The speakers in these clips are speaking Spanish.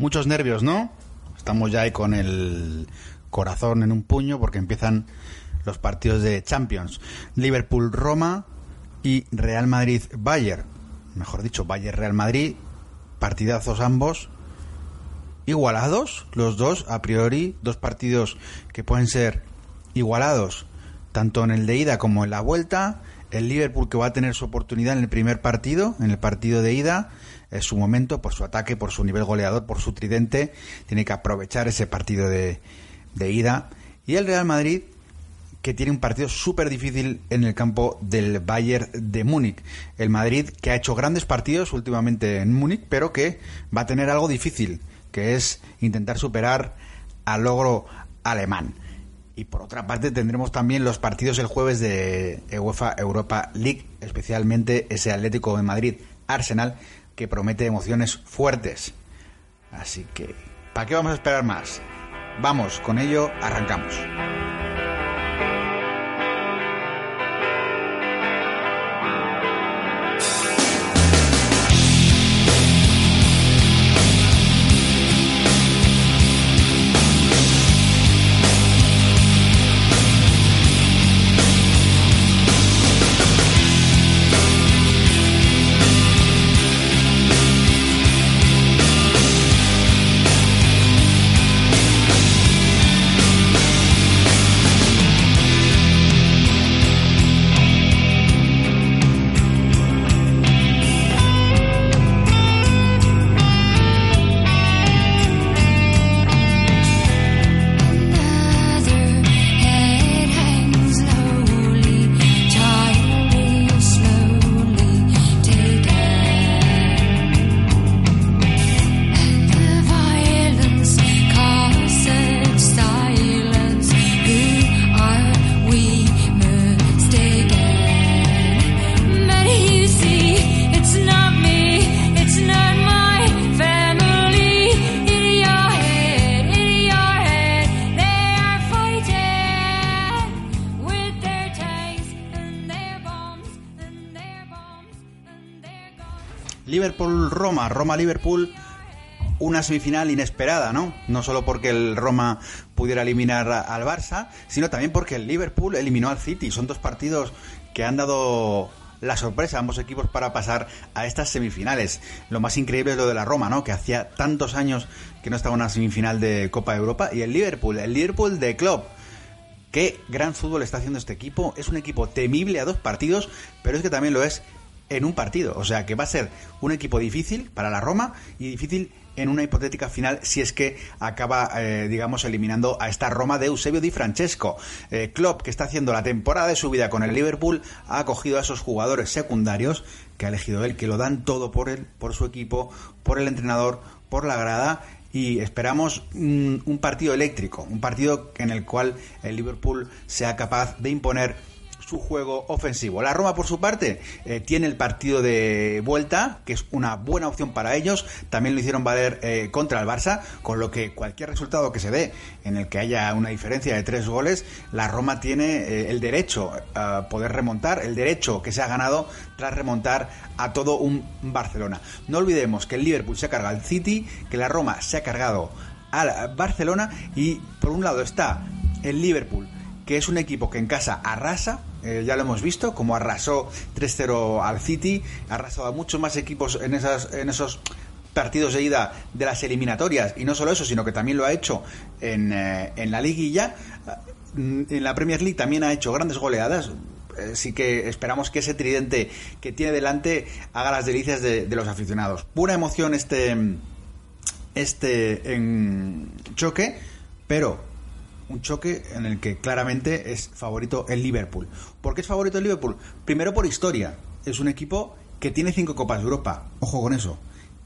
Muchos nervios, ¿no? Estamos ya ahí con el corazón en un puño porque empiezan los partidos de Champions. Liverpool-Roma y Real Madrid-Bayern. Mejor dicho, Bayern-Real Madrid. Partidazos ambos. Igualados, los dos, a priori. Dos partidos que pueden ser igualados, tanto en el de ida como en la vuelta. El Liverpool que va a tener su oportunidad en el primer partido, en el partido de ida, es su momento por su ataque, por su nivel goleador, por su tridente. Tiene que aprovechar ese partido de, de ida. Y el Real Madrid que tiene un partido súper difícil en el campo del Bayern de Múnich. El Madrid que ha hecho grandes partidos últimamente en Múnich, pero que va a tener algo difícil, que es intentar superar al logro alemán. Y por otra parte tendremos también los partidos el jueves de UEFA Europa League, especialmente ese Atlético de Madrid Arsenal, que promete emociones fuertes. Así que, ¿para qué vamos a esperar más? Vamos, con ello arrancamos. Liverpool-Roma, Roma-Liverpool, una semifinal inesperada, ¿no? No solo porque el Roma pudiera eliminar al Barça, sino también porque el Liverpool eliminó al City. Son dos partidos que han dado la sorpresa a ambos equipos para pasar a estas semifinales. Lo más increíble es lo de la Roma, ¿no? Que hacía tantos años que no estaba en una semifinal de Copa de Europa. Y el Liverpool, el Liverpool de Klopp. Qué gran fútbol está haciendo este equipo. Es un equipo temible a dos partidos, pero es que también lo es en un partido. O sea que va a ser un equipo difícil para la Roma y difícil en una hipotética final si es que acaba, eh, digamos, eliminando a esta Roma de Eusebio Di Francesco. Eh, Klopp, que está haciendo la temporada de su vida con el Liverpool, ha acogido a esos jugadores secundarios que ha elegido él, que lo dan todo por él, por su equipo, por el entrenador, por la grada y esperamos un, un, partido eléctrico, un partido en el cual el Liverpool sea capaz de imponer su juego ofensivo. La Roma, por su parte, eh, tiene el partido de vuelta, que es una buena opción para ellos. También lo hicieron valer eh, contra el Barça, con lo que cualquier resultado que se dé en el que haya una diferencia de tres goles, la Roma tiene eh, el derecho a poder remontar, el derecho que se ha ganado tras remontar a todo un Barcelona. No olvidemos que el Liverpool se ha cargado al City, que la Roma se ha cargado al Barcelona y por un lado está el Liverpool que es un equipo que en casa arrasa, eh, ya lo hemos visto, como arrasó 3-0 al City, ha arrasado a muchos más equipos en, esas, en esos partidos de ida de las eliminatorias, y no solo eso, sino que también lo ha hecho en, eh, en la liguilla, mm, en la Premier League también ha hecho grandes goleadas, así que esperamos que ese tridente que tiene delante haga las delicias de, de los aficionados. Pura emoción este, este en choque, pero un choque en el que claramente es favorito el Liverpool. ¿Por qué es favorito el Liverpool? Primero por historia. Es un equipo que tiene cinco Copas de Europa. Ojo con eso.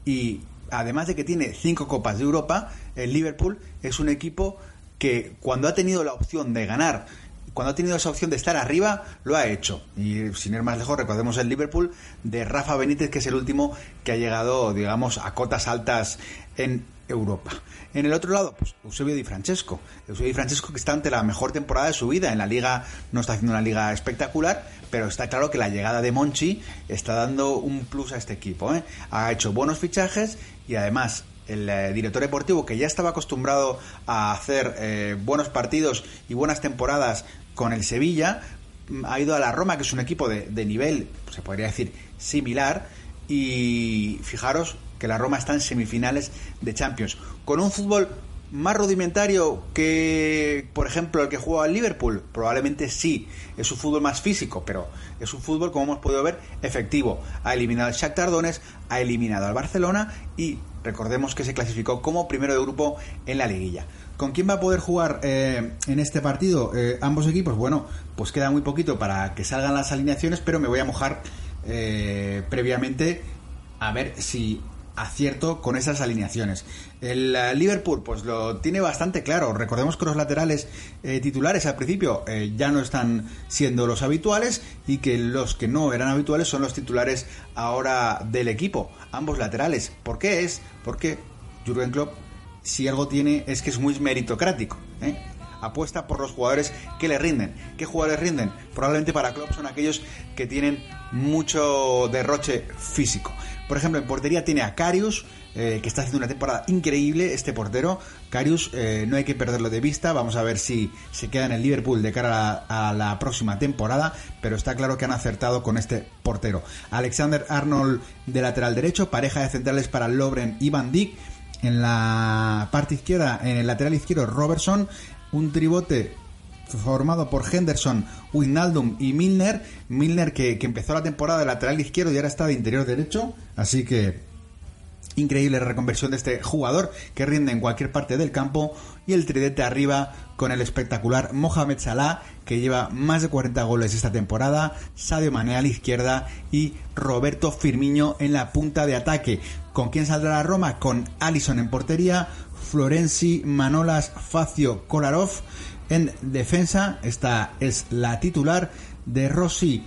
Y además de que tiene cinco Copas de Europa, el Liverpool es un equipo que cuando ha tenido la opción de ganar, cuando ha tenido esa opción de estar arriba, lo ha hecho. Y sin ir más lejos, recordemos el Liverpool de Rafa Benítez, que es el último que ha llegado, digamos, a cotas altas en Europa. En el otro lado, pues Eusebio Di Francesco. Eusebio Di Francesco que está ante la mejor temporada de su vida. En la liga no está haciendo una liga espectacular, pero está claro que la llegada de Monchi está dando un plus a este equipo. ¿eh? Ha hecho buenos fichajes y además el eh, director deportivo que ya estaba acostumbrado a hacer eh, buenos partidos y buenas temporadas con el Sevilla, mm, ha ido a la Roma, que es un equipo de, de nivel, se podría decir, similar, y fijaros que la Roma está en semifinales de Champions, con un fútbol más rudimentario que, por ejemplo, el que juega al Liverpool? Probablemente sí. Es un fútbol más físico, pero es un fútbol, como hemos podido ver, efectivo. Ha eliminado al Shakhtar Donetsk, ha eliminado al Barcelona y recordemos que se clasificó como primero de grupo en la liguilla. ¿Con quién va a poder jugar eh, en este partido eh, ambos equipos? Bueno, pues queda muy poquito para que salgan las alineaciones, pero me voy a mojar eh, previamente a ver si acierto con esas alineaciones. El Liverpool, pues lo tiene bastante claro. Recordemos que los laterales titulares al principio ya no están siendo los habituales y que los que no eran habituales son los titulares ahora del equipo. Ambos laterales. ¿Por qué es? Porque Jurgen Klopp, si algo tiene, es que es muy meritocrático. Apuesta por los jugadores que le rinden. ¿Qué jugadores rinden? Probablemente para Klopp son aquellos que tienen mucho derroche físico. Por ejemplo, en portería tiene a Carius, eh, que está haciendo una temporada increíble, este portero. Carius, eh, no hay que perderlo de vista. Vamos a ver si se queda en el Liverpool de cara a la, próxima temporada. Pero está claro que han acertado con este portero. Alexander Arnold de lateral derecho, pareja de centrales para Lobren y Van Dijk. En la parte izquierda, en el lateral izquierdo, Robertson. Un tribote formado por Henderson, Wijnaldum y Milner. Milner que, empezó la temporada de lateral izquierdo y ahora está de interior derecho. Así que increíble reconversión de este jugador que rinde en cualquier parte del campo. Y el tridente arriba con el espectacular Mohamed Salah que lleva más de 40 goles esta temporada. Sadio Mané a la izquierda y Roberto Firmino en la punta de ataque. ¿Con quién saldrá la Roma? Con Allison en portería. Florenzi, Manolas, Facio, Kolarov en defensa, esta es la titular de Rossi,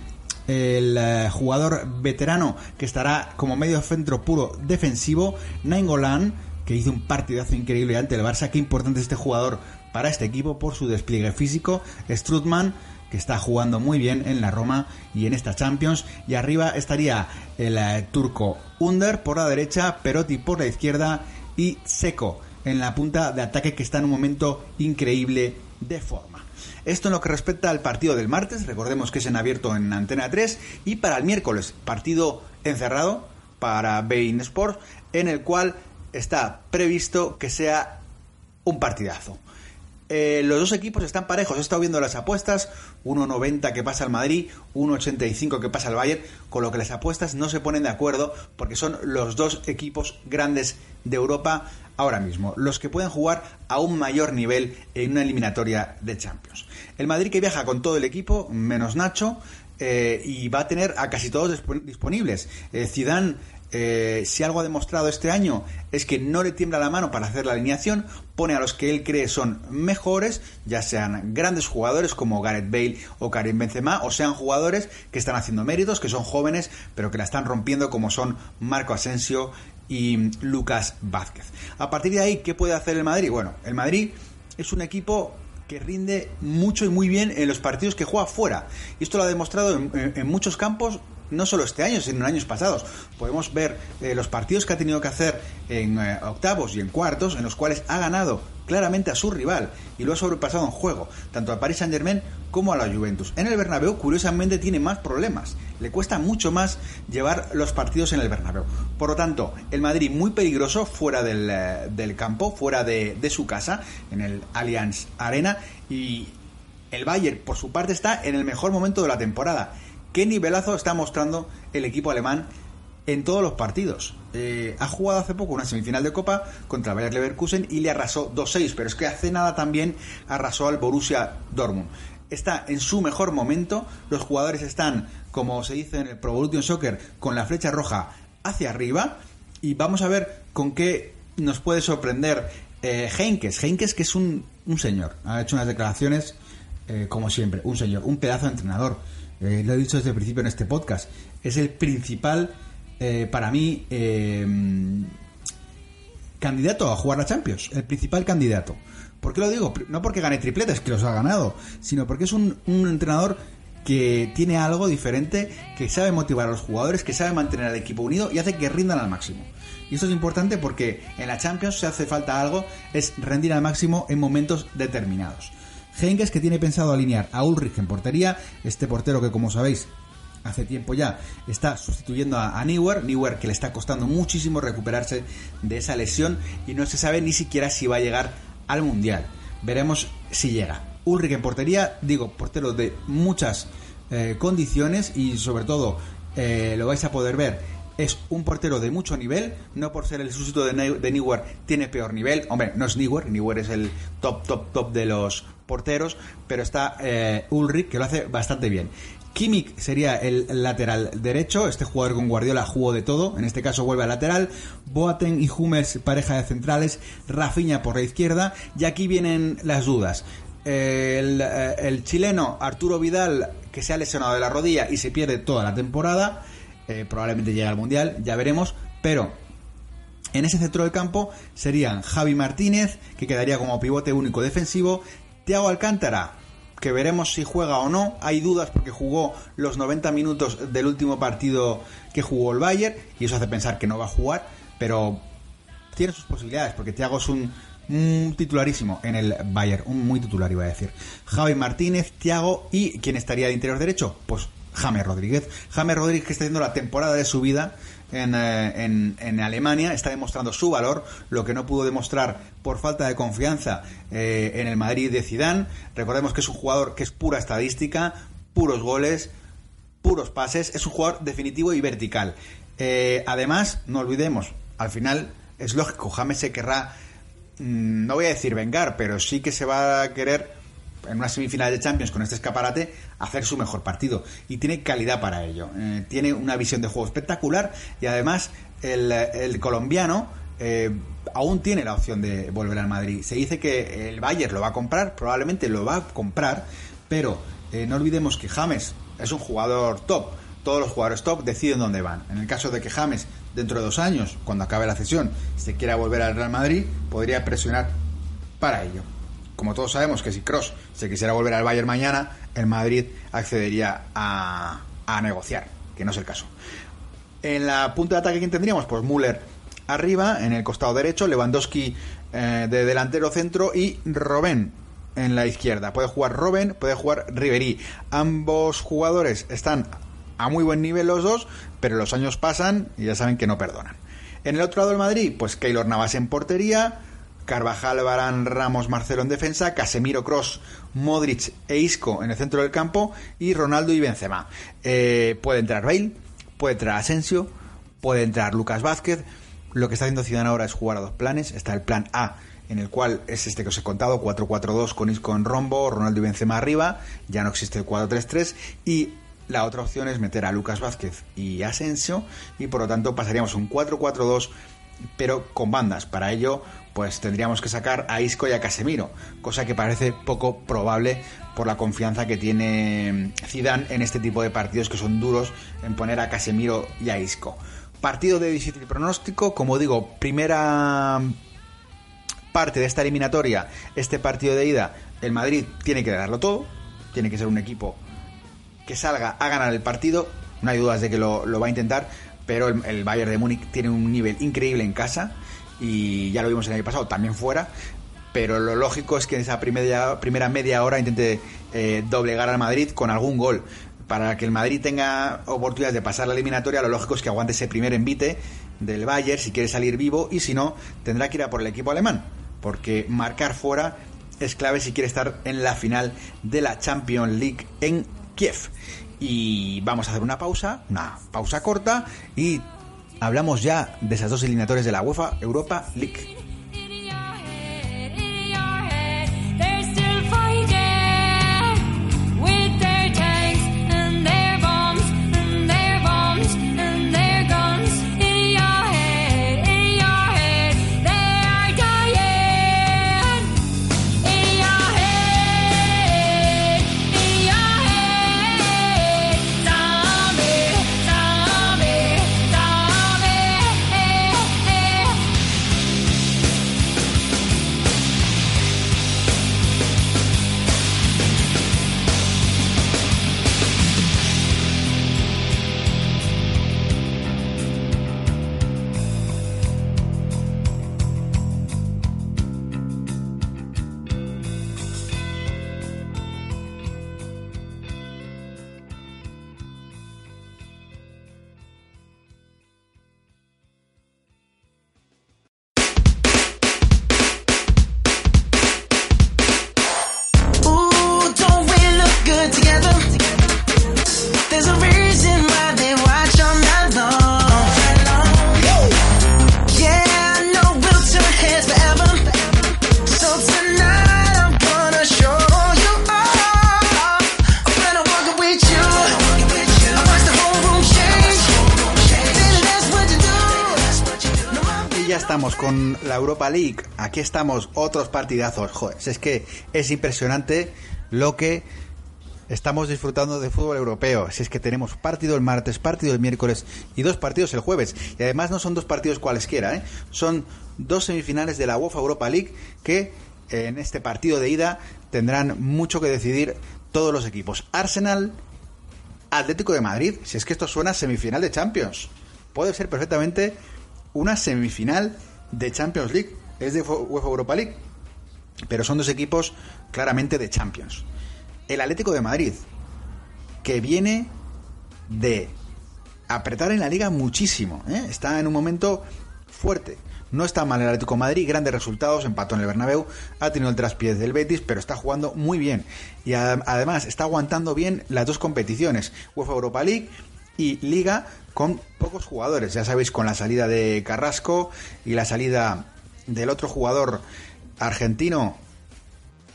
el eh, jugador veterano que estará como medio centro puro defensivo. Nainggolan, que hizo un partidazo increíble ante el Barça. Qué importante es este jugador para este equipo por su despliegue físico. Strutman, que está jugando muy bien en la Roma y en esta Champions. Y arriba estaría el eh, turco Under por la derecha, Perotti por la izquierda y Seco en la punta de ataque que está en un momento increíble de forma. Esto en lo que respecta al partido del martes, recordemos que es en abierto en Antena 3, y para el miércoles, partido encerrado para Bein Sports, en el cual está previsto que sea un partidazo. Eh, los dos equipos están parejos. He estado viendo las apuestas. 1.90 que pasa al Madrid, 1.85 que pasa al Bayern. Con lo que las apuestas no se ponen de acuerdo porque son los dos equipos grandes de Europa ahora mismo. Los que pueden jugar a un mayor nivel en una eliminatoria de Champions. El Madrid que viaja con todo el equipo, menos Nacho. Eh, y va a tener a casi todos disponibles. Eh, Zidane eh, si algo ha demostrado este año es que no le tiembla la mano para hacer la alineación, pone a los que él cree son mejores, ya sean grandes jugadores como Gareth Bale o Karim Benzema, o sean jugadores que están haciendo méritos, que son jóvenes, pero que la están rompiendo como son Marco Asensio y Lucas Vázquez. A partir de ahí, ¿qué puede hacer el Madrid? Bueno, el Madrid es un equipo que rinde mucho y muy bien en los partidos que juega fuera. Y esto lo ha demostrado en muchos campos no solo este año, sino en años pasados. Podemos ver eh, los partidos que ha tenido que hacer en eh, octavos y en cuartos, en los cuales ha ganado claramente a su rival y lo ha sobrepasado en juego, tanto a Paris Saint Germain como a la Juventus. En el Bernabéu, curiosamente, tiene más problemas. Le cuesta mucho más llevar los partidos en el Bernabéu. Por lo tanto, el Madrid muy peligroso fuera del, eh, campo, fuera de, de su casa, en el Allianz Arena, y el Bayern, por su parte, está en el mejor momento de la temporada qué nivelazo está mostrando el equipo alemán en todos los partidos. Eh, ha jugado hace poco una semifinal de Copa contra Bayer Leverkusen y le arrasó 2-6, pero es que hace nada también arrasó al Borussia Dortmund. Está en su mejor momento, los jugadores están, como se dice en el Pro Evolution Soccer, con la flecha roja hacia arriba y vamos a ver con qué nos puede sorprender eh, Heinkes. Heinkes que es un, señor, ha hecho unas declaraciones eh, como siempre, un señor, un pedazo de entrenador eh, lo he dicho desde el principio en este podcast, es el principal, eh, para mí, candidato a jugar la Champions, el principal candidato. ¿Por qué lo digo? No porque gane tripletes, que los ha ganado, sino porque es un, un entrenador que tiene algo diferente, que sabe motivar a los jugadores, que sabe mantener al equipo unido y hace que rindan al máximo. Y esto es importante porque en la Champions se hace falta algo, es rendir al máximo en momentos determinados. Henkes que tiene pensado alinear a Ulrich en portería, este portero que como sabéis hace tiempo ya está sustituyendo a, a Neuer, que le está costando muchísimo recuperarse de esa lesión y no se sabe ni siquiera si va a llegar al Mundial. Veremos si llega. Ulrich en portería, digo, portero de muchas eh, condiciones y sobre todo eh, lo vais a poder ver. Es un portero de mucho nivel, no por ser el sustituto de Neuer tiene peor nivel. Hombre, no es Neuer, Neuer es el top, top, top de los porteros, pero está eh, Ulrich que lo hace bastante bien. Kimmich sería el lateral derecho, este jugador con Guardiola jugó de todo, en este caso vuelve al lateral, Boateng y Hummels pareja de centrales, Rafinha por la izquierda, y aquí vienen las dudas. El, eh, el chileno Arturo Vidal, que se ha lesionado de la rodilla y se pierde toda la temporada, eh, probablemente llegue al Mundial, ya veremos, pero en ese centro del campo serían Javi Martínez, que quedaría como pivote único defensivo, Thiago Alcántara, que veremos si juega o no. Hay dudas porque jugó los 90 minutos del último partido que jugó el Bayern y eso hace pensar que no va a jugar, pero tiene sus posibilidades porque Thiago es un, titularísimo en el Bayern, un muy titular iba a decir. Javi Martínez, Thiago y ¿quién estaría de interior derecho? Pues James Rodríguez. James Rodríguez que está haciendo la temporada de su vida en, eh, en- en Alemania, está demostrando su valor, lo que no pudo demostrar por falta de confianza eh, en el Madrid de Zidane. Recordemos que es un jugador que es pura estadística, puros goles, puros pases, es un jugador definitivo y vertical. Eh, además, no olvidemos, al final es lógico, James se querrá, mm, no voy a decir vengar, pero sí que se va a querer en una semifinal de Champions con este escaparate hacer su mejor partido. Y tiene calidad para ello. Eh, tiene una visión de juego espectacular y además el, colombiano eh, aún tiene la opción de volver al Madrid. Se dice que el Bayern lo va a comprar probablemente lo va a comprar pero eh, no olvidemos que James es un jugador top. Todos los jugadores top deciden dónde van. En el caso de que James dentro de dos años cuando acabe la cesión se quiera volver al Real Madrid podría presionar para ello como todos sabemos que si Cross se quisiera volver al Bayern mañana, el Madrid accedería a, a negociar, que no es el caso. En la punta de ataque, ¿quién tendríamos? Pues Müller arriba, en el costado derecho, Lewandowski eh, de delantero centro y Robben en la izquierda. Puede jugar Robben, puede jugar Ribery. Ambos jugadores están a muy buen nivel los dos, pero los años pasan y ya saben que no perdonan. En el otro lado del Madrid, pues Keylor Navas en portería, Carvajal, Barán, Ramos, Marcelo en defensa, Casemiro, Cross, Modric e Isco en el centro del campo y Ronaldo y Benzema. Eh, puede entrar Bale, puede entrar Asensio, puede entrar Lucas Vázquez. Lo que está haciendo Zidane ahora es jugar a dos planes. Está el plan A, en el cual es este que os he contado, 4-4-2 con Isco en rombo, Ronaldo y Benzema arriba, ya no existe el 4-3-3 y la otra opción es meter a Lucas Vázquez y Asensio y por lo tanto pasaríamos un 4-4-2 pero con bandas. Para ello, pues tendríamos que sacar a Isco y a Casemiro, cosa que parece poco probable por la confianza que tiene Zidane en este tipo de partidos que son duros en poner a Casemiro y a Isco. Partido de difícil pronóstico, como digo, primera parte de esta eliminatoria, este partido de ida, el Madrid tiene que darlo todo, tiene que ser un equipo que salga a ganar el partido, no hay dudas de que lo, va a intentar, pero el, el Bayern de Múnich tiene un nivel increíble en casa y ya lo vimos el año pasado, también fuera, pero lo lógico es que en esa primera, primera media hora intente eh, doblegar al Madrid con algún gol. Para que el Madrid tenga oportunidades de pasar la eliminatoria, lo lógico es que aguante ese primer envite del Bayern si quiere salir vivo y si no, tendrá que ir a por el equipo alemán, porque marcar fuera es clave si quiere estar en la final de la Champions League en Kiev. Y vamos a hacer una pausa, una pausa corta y hablamos ya de esas dos eliminatorias de la UEFA Europa League. Europa League. Aquí estamos, otros partidazos. Joder, es que es impresionante lo que estamos disfrutando de fútbol europeo. Si es que tenemos partido el martes, partido el miércoles y dos partidos el jueves. Y además no son dos partidos cualesquiera, ¿eh? son dos semifinales de la UEFA Europa League que en este partido de ida tendrán mucho que decidir todos los equipos. Arsenal, Atlético de Madrid. Si es que esto suena a semifinal de Champions. Puede ser perfectamente una semifinal de Champions League. Es de UEFA Europa League. Pero son dos equipos claramente de Champions. El Atlético de Madrid, que viene de apretar en la liga muchísimo. ¿eh? Está en un momento fuerte. No está mal el Atlético Madrid, grandes resultados, empató en el Bernabéu, ha tenido el traspiés del Betis, pero está jugando muy bien. Y además está aguantando bien las dos competiciones, UEFA Europa League y Liga con pocos jugadores. Ya sabéis, con la salida de Carrasco y la salida del otro jugador argentino,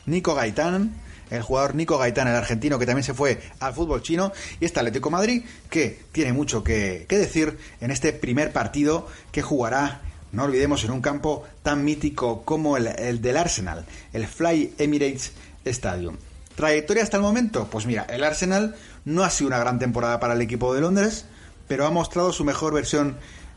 Nico Gaitán, el jugador Nico Gaitán, el argentino que también se fue al fútbol chino, y este Atlético Madrid que tiene mucho que, que decir en este primer partido que jugará, no olvidemos, en un campo tan mítico como el, el del Arsenal, el Fly Emirates Stadium. ¿Trayectoria hasta el momento? Pues mira, el Arsenal no ha sido una gran temporada para el equipo de Londres, pero ha mostrado su mejor versión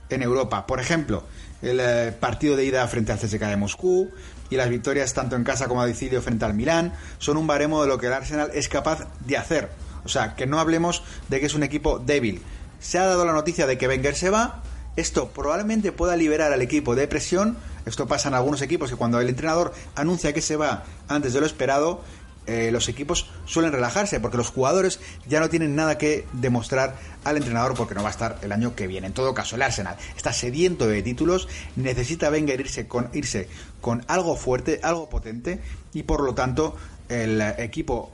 en Europa. Por ejemplo, el eh, partido de ida frente al CSKA de Moscú y las victorias tanto en casa como a domicilio frente al Milán son un baremo de lo que el Arsenal es capaz de hacer. O sea, que no hablemos de que es un equipo débil. Se ha dado la noticia de que Wenger se va. Esto probablemente pueda liberar al equipo de presión. Esto pasa en algunos equipos que cuando el entrenador anuncia que se va antes de lo esperado, eh, los equipos suelen relajarse porque los jugadores ya no tienen nada que demostrar al entrenador porque no va a estar el año que viene. En todo caso, el Arsenal está sediento de títulos, necesita Wenger irse con, irse con algo fuerte, algo potente y por lo tanto el equipo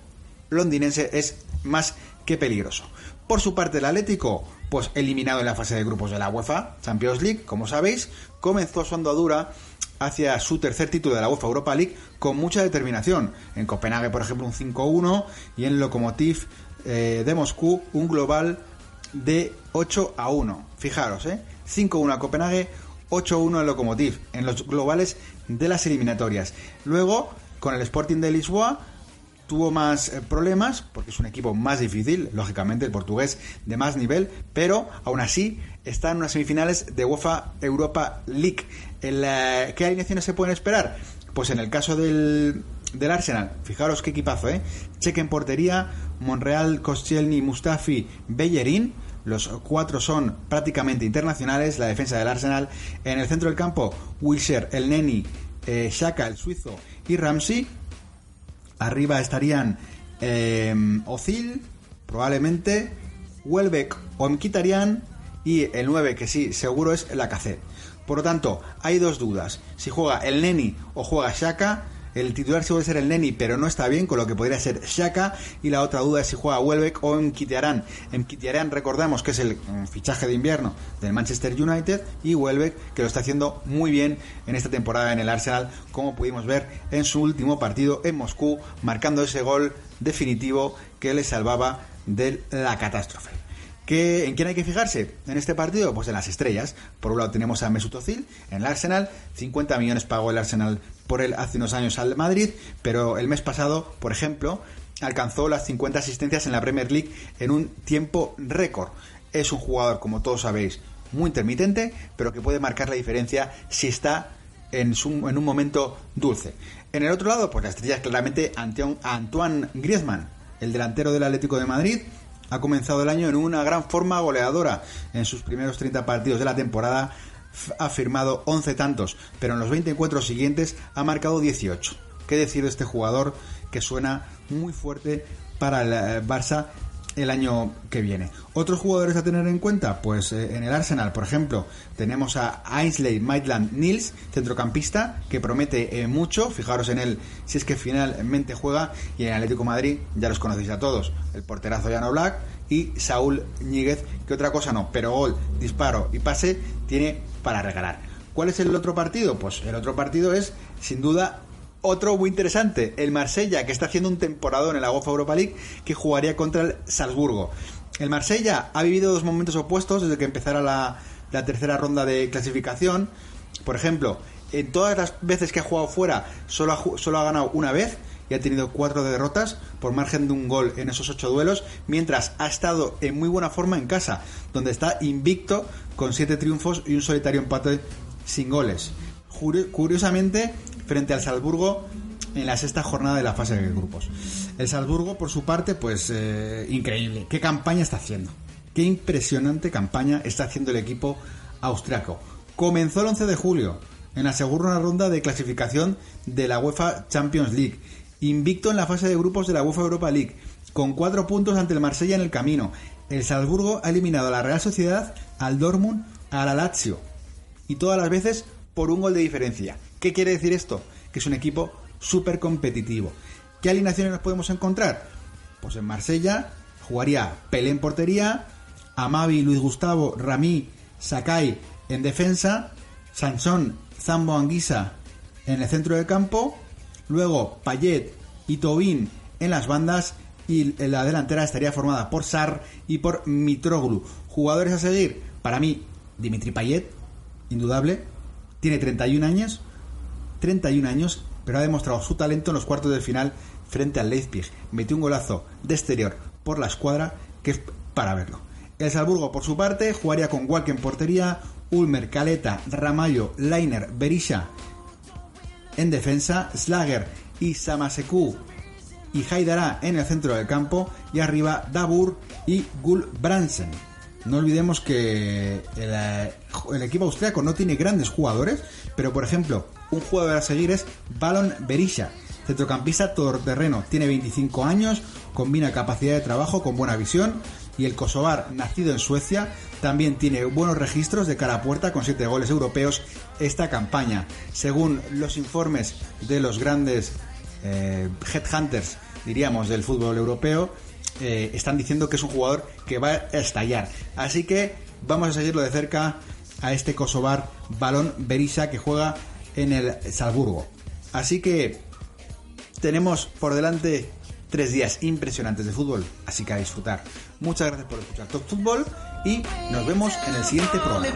londinense es más que peligroso. Por su parte, el Atlético, pues eliminado en la fase de grupos de la UEFA Champions League, como sabéis, comenzó su andadura hacia su tercer título de la UEFA Europa League con mucha determinación. En Copenhague, por ejemplo, un 5-1 y en Lokomotiv eh, de Moscú un global de 8 a 1. Fijaros, ¿eh? 5-1 a Copenhague, 8-1 en Lokomotiv, en los globales de las eliminatorias. Luego, con el Sporting de Lisboa, tuvo más eh, problemas porque es un equipo más difícil, lógicamente el portugués de más nivel, pero aún así está en unas semifinales de UEFA Europa League. Eh, ¿Qué alineaciones se pueden esperar? Pues en el caso del, del Arsenal, fijaros qué equipazo, ¿eh? Cheque en portería, Monreal, Koscielny, Mustafi, Bellerín. Los cuatro son prácticamente internacionales. La defensa del Arsenal. En el centro del campo, Wilshere, el Neni, eh, Shaka, el suizo y Ramsey. Arriba estarían eh, Ozil, probablemente, Welbeck o Mkhitaryan y el 9 que sí, seguro es la Por lo tanto, hay dos dudas. Si juega el Neni o juega Shaka, el titular suele ser el Neni, pero no está bien, con lo que podría ser Shaka. Y la otra duda es si juega Welbeck o Mkhitaryan. Mkhitaryan recordamos que es el mm, fichaje de invierno del Manchester United y Welbeck que lo está haciendo muy bien en esta temporada en el Arsenal, como pudimos ver en su último partido en Moscú, marcando ese gol definitivo que le salvaba de la catástrofe. ¿Qué- ¿En quién hay que fijarse en este partido? Pues en las estrellas. Por un lado tenemos a Mesut Özil en el Arsenal. 50 millones pagó el Arsenal por él hace unos años al Madrid, pero el mes pasado, por ejemplo, alcanzó las 50 asistencias en la Premier League en un tiempo récord. Es un jugador, como todos sabéis, muy intermitente, pero que puede marcar la diferencia si está en, su- en un momento dulce. En el otro lado, pues la estrella es claramente Antoine, Griezmann, el delantero del Atlético de Madrid. Ha comenzado el año en una gran forma goleadora. En sus primeros 30 partidos de la temporada ha firmado 11 tantos, pero en los 20 encuentros siguientes ha marcado 18. ¿Qué decir de este jugador que suena muy fuerte para el eh, Barça el año que viene. Otros jugadores a tener en cuenta, pues eh, en el Arsenal, por ejemplo, tenemos a Ainsley Maitland Niels, centrocampista, que promete eh, mucho, fijaros en él si es que finalmente juega, y en Atlético Madrid, ya los conocéis a todos, el porterazo Llano Black y Saúl Ñíguez, que otra cosa no, pero gol, disparo y pase tiene para regalar. ¿Cuál es el otro partido? Pues el otro partido es, sin duda, otro muy interesante, el Marsella, que está haciendo un temporadón en la UEFA Europa League, que jugaría contra el Salzburgo. El Marsella ha vivido dos momentos opuestos desde que empezara la, la tercera ronda de clasificación. Por ejemplo, en todas las veces que ha jugado fuera, solo ha, solo ha ganado una vez ha tenido cuatro derrotas por margen de un gol en esos ocho duelos, mientras ha estado en muy buena forma en casa, donde está invicto con siete triunfos y un solitario empate sin goles. Curiosamente, frente al Salzburgo en la sexta jornada de la fase de grupos. El Salzburgo, por su parte, pues eh, increíble. ¿Qué campaña está haciendo? Qué impresionante campaña está haciendo el equipo austriaco. Comenzó el 11 de julio en la segunda ronda de clasificación de la UEFA Champions League. Invicto en la fase de grupos de la UEFA Europa League, con cuatro puntos ante el Marsella en el camino. El Salzburgo ha eliminado a la Real Sociedad, al Dortmund, a la Lazio. Y todas las veces por un gol de diferencia. ¿Qué quiere decir esto? Que es un equipo súper competitivo. ¿Qué alineaciones nos podemos encontrar? Pues en Marsella jugaría Pelé en portería, Amavi, Luis Gustavo, Ramí, Sakai en defensa, Sansón, Zambo Anguisa en el centro del campo, luego Payet y Tobin en las bandas y la delantera estaría formada por Sar y por Mitroglou. Jugadores a seguir, para mí, Dimitri Payet, indudable, tiene 31 años, 31 años, pero ha demostrado su talento en los cuartos de final frente al Leipzig. Metió un golazo de exterior por la escuadra que es para verlo. El Salzburgo, por su parte, jugaría con Walk en portería, Ulmer, Caleta, Ramallo, Leiner, Berisha en defensa, Slager y Samaseku y Haidara en el centro del campo y arriba Dabur y Gulbrandsen. No olvidemos que el, eh, el equipo austriaco no tiene grandes jugadores, pero por ejemplo, un jugador a seguir es Balon Berisha, centrocampista todoterreno, tiene 25 años, combina capacidad de trabajo con buena visión y el kosovar, nacido en Suecia, también tiene buenos registros de cara a puerta con 7 goles europeos esta campaña. Según los informes de los grandes eh, headhunters, diríamos, del fútbol europeo, eh, están diciendo que es un jugador que va a estallar. Así que vamos a seguirlo de cerca a este kosovar Balón Berisha que juega en el Salzburgo. Así que tenemos por delante tres días impresionantes de fútbol, así que a disfrutar. Muchas gracias por escuchar Top Fútbol y nos vemos en el siguiente programa.